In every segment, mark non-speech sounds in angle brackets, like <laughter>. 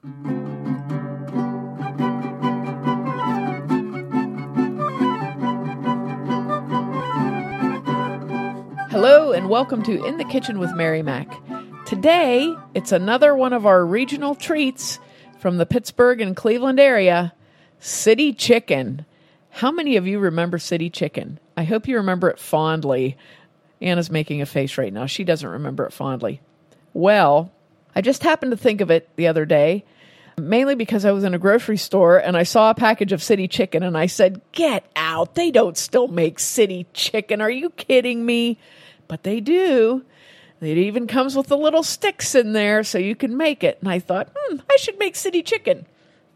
Hello, and welcome to In the Kitchen with Mary Mac. Today, it's another one of our regional treats from the Pittsburgh and Cleveland area City Chicken. How many of you remember City Chicken? I hope you remember it fondly. Anna's making a face right now. She doesn't remember it fondly. Well, I just happened to think of it the other day, mainly because I was in a grocery store and I saw a package of City Chicken and I said, Get out. They don't still make City Chicken. Are you kidding me? But they do. It even comes with the little sticks in there so you can make it. And I thought, hmm, I should make City Chicken.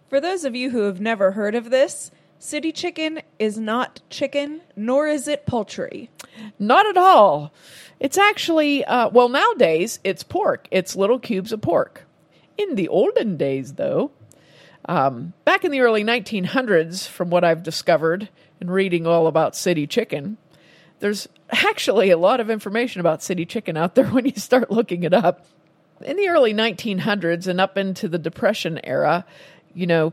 For those of you who have never heard of this, city chicken is not chicken, nor is it poultry. Not at all. It's actually, uh, well, nowadays it's pork. It's little cubes of pork. In the olden days, though, um, back in the early 1900s, from what I've discovered and reading all about city chicken, there's actually a lot of information about city chicken out there <laughs> when you start looking it up. In the early 1900s and up into the Depression era, you know,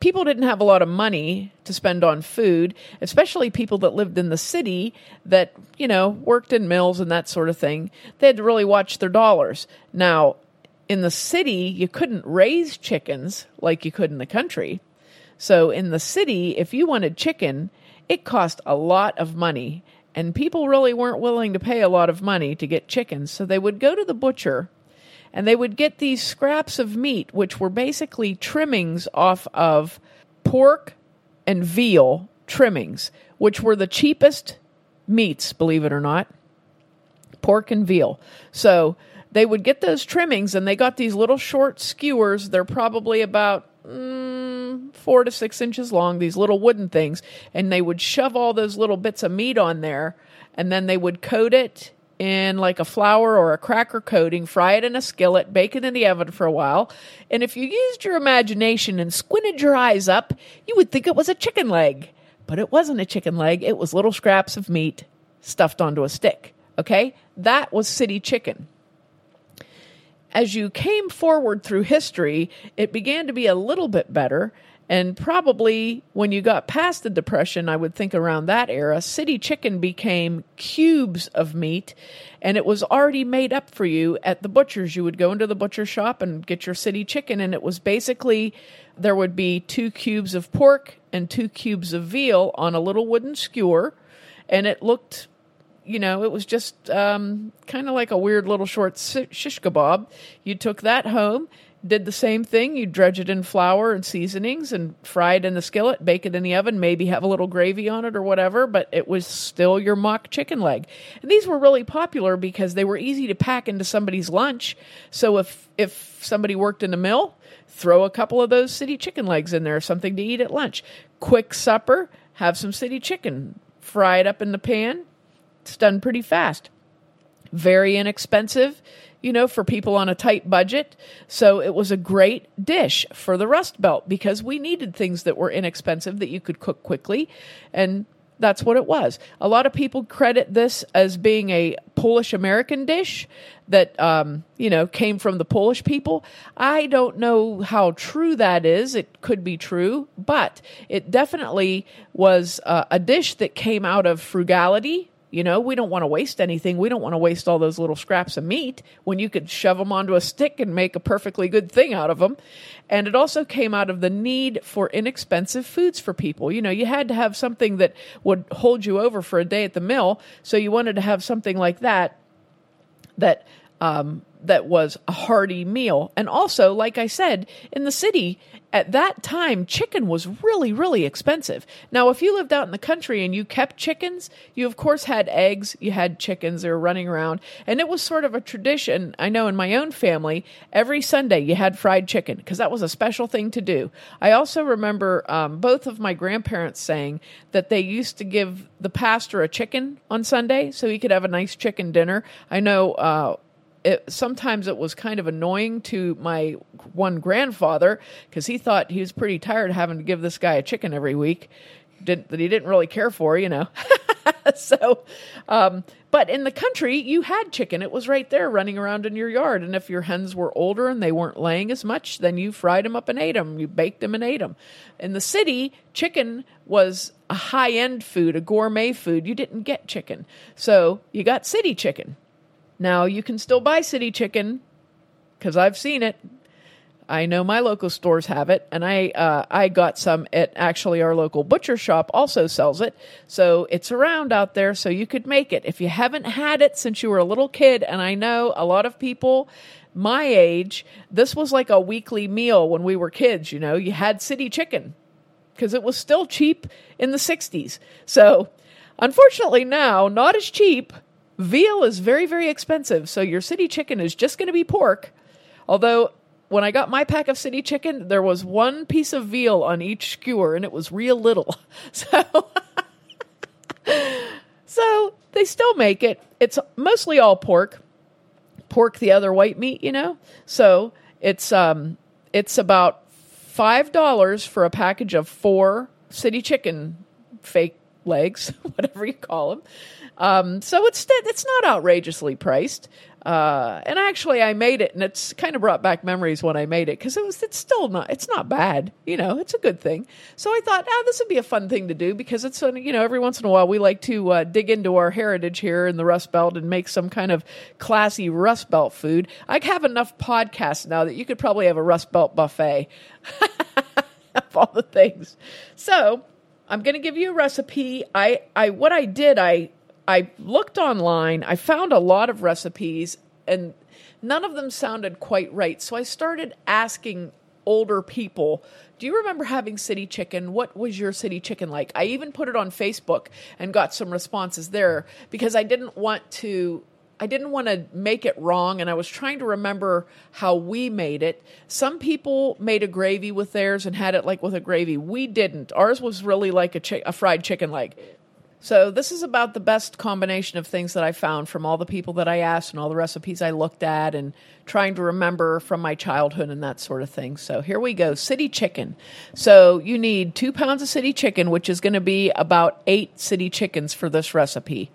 people didn't have a lot of money to spend on food, especially people that lived in the city that, you know, worked in mills and that sort of thing. They had to really watch their dollars. Now, in the city, you couldn't raise chickens like you could in the country. So in the city, if you wanted chicken, it cost a lot of money. And people really weren't willing to pay a lot of money to get chickens. So they would go to the butcher and they would get these scraps of meat, which were basically trimmings off of pork and veal trimmings, which were the cheapest meats, believe it or not. Pork and veal. So they would get those trimmings and they got these little short skewers. They're probably about mm, four to six inches long, these little wooden things. And they would shove all those little bits of meat on there and then they would coat it in like a flour or a cracker coating, fry it in a skillet, bake it in the oven for a while. And if you used your imagination and squinted your eyes up, you would think it was a chicken leg. But it wasn't a chicken leg, it was little scraps of meat stuffed onto a stick. Okay? That was city chicken. As you came forward through history, it began to be a little bit better and probably when you got past the Depression, I would think around that era, city chicken became cubes of meat and it was already made up for you at the butcher's. You would go into the butcher shop and get your city chicken, and it was basically there would be two cubes of pork and two cubes of veal on a little wooden skewer, and it looked you know, it was just um, kind of like a weird little short shish kebab. You took that home, did the same thing. You dredge it in flour and seasonings and fry it in the skillet, bake it in the oven, maybe have a little gravy on it or whatever, but it was still your mock chicken leg. And these were really popular because they were easy to pack into somebody's lunch. So if if somebody worked in a mill, throw a couple of those city chicken legs in there, something to eat at lunch. Quick supper, have some city chicken, fry it up in the pan. It's done pretty fast. Very inexpensive you know, for people on a tight budget. So it was a great dish for the Rust Belt because we needed things that were inexpensive that you could cook quickly. And that's what it was. A lot of people credit this as being a Polish American dish that, um, you know, came from the Polish people. I don't know how true that is. It could be true, but it definitely was uh, a dish that came out of frugality you know, we don't want to waste anything. We don't want to waste all those little scraps of meat when you could shove them onto a stick and make a perfectly good thing out of them. And it also came out of the need for inexpensive foods for people. You know, you had to have something that would hold you over for a day at the mill. So you wanted to have something like that that um, that was a hearty meal. And also, like I said, in the city, at that time, chicken was really, really expensive. Now, if you lived out in the country and you kept chickens, you of course had eggs, you had chickens, they were running around. And it was sort of a tradition. I know in my own family, every Sunday you had fried chicken because that was a special thing to do. I also remember um, both of my grandparents saying that they used to give the pastor a chicken on Sunday so he could have a nice chicken dinner. I know, uh, it, sometimes it was kind of annoying to my one grandfather because he thought he was pretty tired having to give this guy a chicken every week didn't, that he didn't really care for, you know. <laughs> so, um, but in the country, you had chicken. It was right there running around in your yard. And if your hens were older and they weren't laying as much, then you fried them up and ate them. You baked them and ate them. In the city, chicken was a high end food, a gourmet food. You didn't get chicken. So you got city chicken. Now you can still buy city chicken because I've seen it. I know my local stores have it, and I uh, I got some at actually our local butcher shop also sells it. So it's around out there, so you could make it if you haven't had it since you were a little kid. And I know a lot of people my age, this was like a weekly meal when we were kids. You know, you had city chicken because it was still cheap in the '60s. So unfortunately now, not as cheap. Veal is very very expensive, so your city chicken is just going to be pork. Although when I got my pack of city chicken, there was one piece of veal on each skewer, and it was real little. <laughs> So, so they still make it. It's mostly all pork. Pork, the other white meat, you know. So it's um, it's about five dollars for a package of four city chicken fake legs, <laughs> whatever you call them. Um, so it's it's not outrageously priced. Uh, and actually, I made it, and it's kind of brought back memories when I made it because it was. It's still not. It's not bad. You know, it's a good thing. So I thought, ah, this would be a fun thing to do because it's. You know, every once in a while we like to uh, dig into our heritage here in the Rust Belt and make some kind of classy Rust Belt food. I have enough podcasts now that you could probably have a Rust Belt buffet <laughs> of all the things. So I'm going to give you a recipe. I, I, what I did, I I looked online, I found a lot of recipes, and none of them sounded quite right. So I started asking older people, Do you remember having city chicken? What was your city chicken like? I even put it on Facebook and got some responses there because I didn't want to. I didn't want to make it wrong, and I was trying to remember how we made it. Some people made a gravy with theirs and had it like with a gravy. We didn't. Ours was really like a, chi- a fried chicken leg. So this is about the best combination of things that I found from all the people that I asked and all the recipes I looked at and trying to remember from my childhood and that sort of thing. So here we go. City chicken. So you need two pounds of city chicken, which is going to be about eight city chickens for this recipe.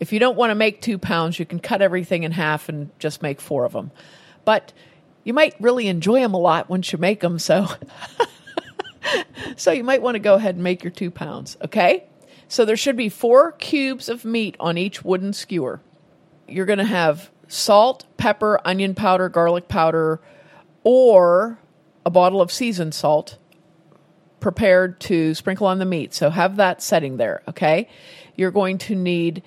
If you don't want to make two pounds, you can cut everything in half and just make four of them. But you might really enjoy them a lot once you make them. So, <laughs> so you might want to go ahead and make your two pounds. Okay. So there should be four cubes of meat on each wooden skewer. You're going to have salt, pepper, onion powder, garlic powder, or a bottle of seasoned salt prepared to sprinkle on the meat. So have that setting there, okay? You're going to need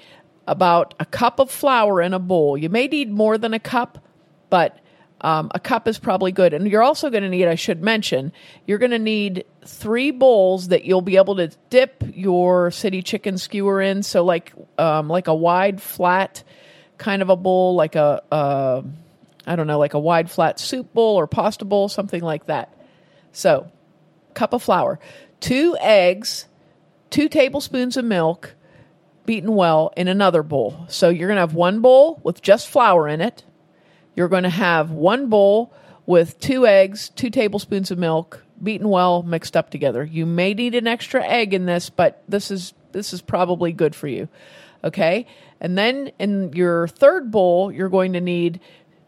about a cup of flour in a bowl. You may need more than a cup, but um, a cup is probably good. And you're also going to need, I should mention, you're going to need three bowls that you'll be able to dip your city chicken skewer in. So like um, like a wide flat kind of a bowl, like a uh, I don't know, like a wide flat soup bowl or pasta bowl, something like that. So cup of flour, two eggs, two tablespoons of milk, beaten well in another bowl. So you're going to have one bowl with just flour in it you're going to have one bowl with two eggs, two tablespoons of milk, beaten well, mixed up together. You may need an extra egg in this, but this is this is probably good for you. Okay? And then in your third bowl, you're going to need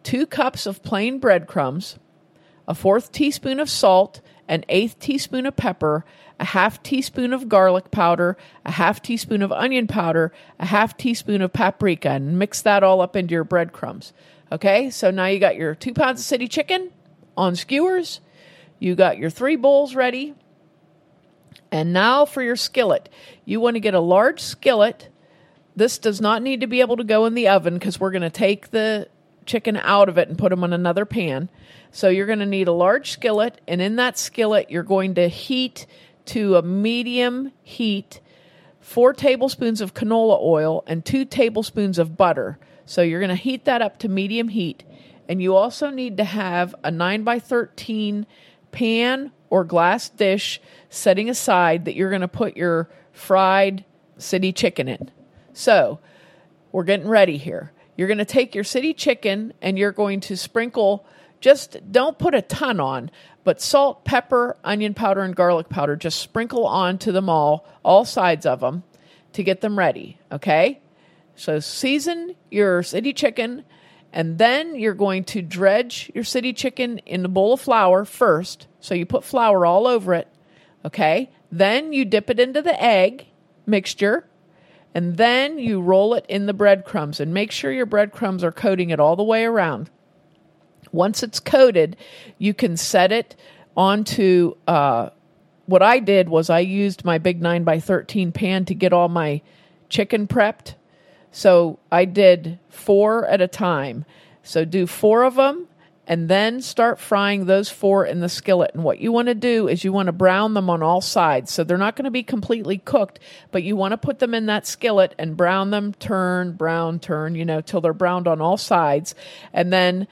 2 cups of plain breadcrumbs, a fourth teaspoon of salt, an eighth teaspoon of pepper, a half teaspoon of garlic powder, a half teaspoon of onion powder, a half teaspoon of paprika, and mix that all up into your breadcrumbs. Okay, so now you got your two pounds of city chicken on skewers. You got your three bowls ready. And now for your skillet. You want to get a large skillet. This does not need to be able to go in the oven because we're going to take the chicken out of it and put them in another pan. So you're going to need a large skillet. And in that skillet, you're going to heat to a medium heat four tablespoons of canola oil and two tablespoons of butter. So you're going to heat that up to medium heat. And you also need to have a 9 by 13 pan or glass dish setting aside that you're going to put your fried city chicken in. So we're getting ready here. You're going to take your city chicken and you're going to sprinkle, just don't put a ton on, but salt, pepper, onion powder, and garlic powder, just sprinkle onto them all, all sides of them. to get them ready. Okay. So season your city chicken, and then you're going to dredge your city chicken in a bowl of flour first. So you put flour all over it. Okay. Then you dip it into the egg mixture, and then you roll it in the breadcrumbs and make sure your breadcrumbs are coating it all the way around. Once it's coated, you can set it onto. Uh, what I did was I used my big 9 by 13 pan to get all my chicken prepped. So I did four at a time. So do four of them and then start frying those four in the skillet. And what you want to do is you want to brown them on all sides. So they're not going to be completely cooked, but you want to put them in that skillet and brown them, turn, brown, turn, you know, till they're browned on all sides. And then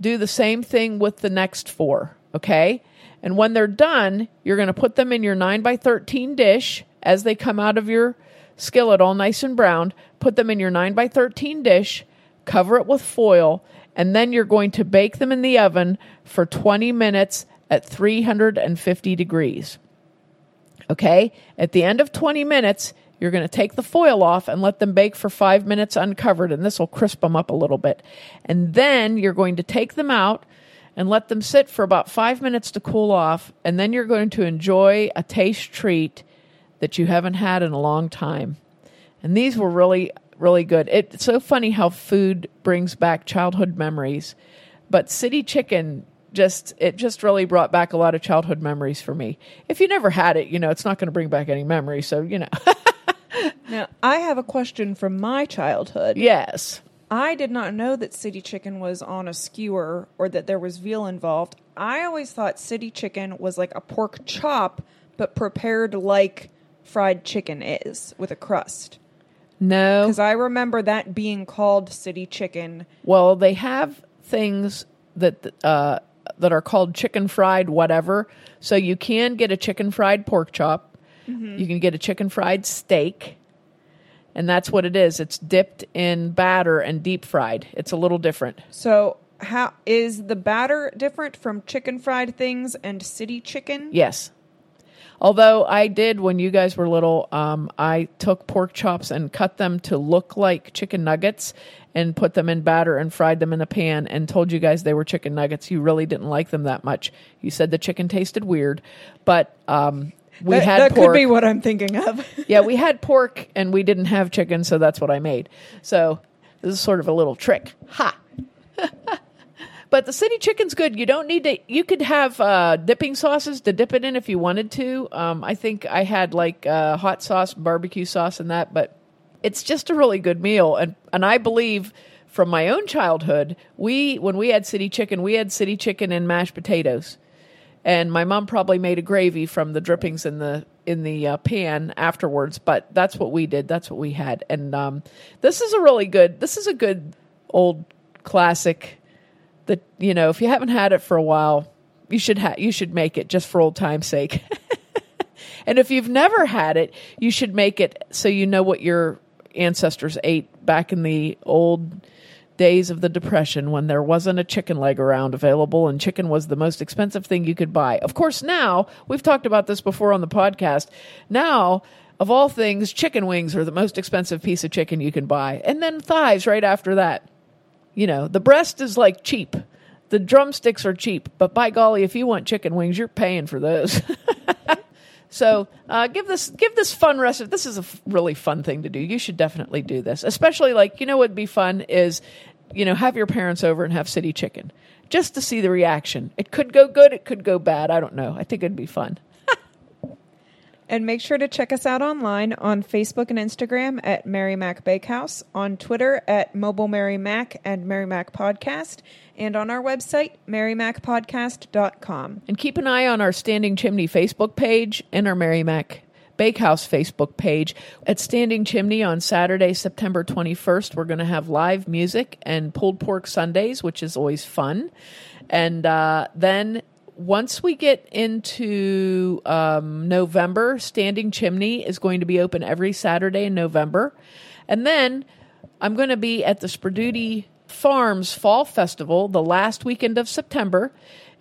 do the same thing with the next four, okay? And when they're done, you're going to put them in your 9 by 13 dish as they come out of your skillet, all nice and browned. Put them in your 9 by 13 dish, cover it with foil, and then you're going to bake them in the oven for 20 minutes at 350 degrees. Okay? At the end of 20 minutes, you're going to take the foil off and let them bake for five minutes uncovered, and this will crisp them up a little bit. And then you're going to take them out and let them sit for about five minutes to cool off, and then you're going to enjoy a taste treat that you haven't had in a long time. And these were really, really good. It's so funny how food brings back childhood memories, but city chicken just it just really brought back a lot of childhood memories for me. If you never had it, you know, it's not going to bring back any memories, so you know. <laughs> Now, I have a question from my childhood. yes. I did not know that city chicken was on a skewer or that there was veal involved. I always thought city chicken was like a pork chop, but prepared like fried chicken is with a crust. No. Because I remember that being called city chicken. Well, they have things that uh, that are called chicken fried whatever. So you can get a chicken fried pork chop. You can get a chicken fried steak. And that's what it is. It's dipped in batter and deep fried. It's a little different. So, how is the batter different from chicken fried things and city chicken? Yes. Although I did when you guys were little, um, I took pork chops and cut them to look like chicken nuggets and put them in batter and fried them in a pan and told you guys they were chicken nuggets. You really didn't like them that much. You said the chicken tasted weird, but um, we that, had that pork. could be what I'm thinking of. <laughs> yeah, we had pork and we didn't have chicken, so that's what I made. So this is sort of a little trick. Ha! <laughs> but the city chicken's good. You don't need to. You could have uh, dipping sauces to dip it in if you wanted to. Um, I think I had like uh, hot sauce, barbecue sauce, and that. But it's just a really good meal, and and I believe from my own childhood, we when we had city chicken, we had city chicken and mashed potatoes and my mom probably made a gravy from the drippings in the in the uh, pan afterwards but that's what we did that's what we had and um, this is a really good this is a good old classic that you know if you haven't had it for a while you should ha- you should make it just for old time's sake <laughs> and if you've never had it you should make it so you know what your ancestors ate back in the old days of the depression when there wasn't a chicken leg around available and chicken was the most expensive thing you could buy. Of course, now we've talked about this before on the podcast. Now, of all things, chicken wings are the most expensive piece of chicken you can buy, and then thighs right after that. You know, the breast is like cheap. The drumsticks are cheap, but by golly, if you want chicken wings, you're paying for those. <laughs> So uh, give this give this fun recipe. This is a f- really fun thing to do. You should definitely do this. Especially like you know what'd be fun is you know have your parents over and have city chicken just to see the reaction. It could go good. It could go bad. I don't know. I think it'd be fun. And make sure to check us out online on Facebook and Instagram at Mary Mac Bakehouse, on Twitter at Mobile Mary Mac and Mary Mac Podcast, and on our website, marymacpodcast.com. And keep an eye on our Standing Chimney Facebook page and our Mary Mac Bakehouse Facebook page. At Standing Chimney on Saturday, September 21st, we're going to have live music and pulled pork Sundays, which is always fun. And uh, then once we get into um, November, Standing Chimney is going to be open every Saturday in November. And then I'm going to be at the Sperduti Farms Fall Festival the last weekend of September.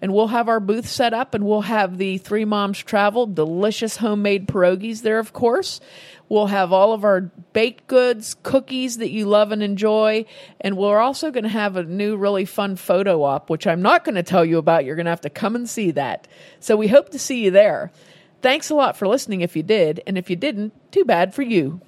and we'll have our booth set up and we'll have the Three Moms Travel delicious homemade pierogies there, of course. We'll have all of our baked goods, cookies that you love and enjoy. And we're also going to have a new, really fun photo op, which I'm not going to tell you about. You're going to have to come and see that. So we hope to see you there. Thanks a lot for listening if you did. And if you didn't, too bad for you.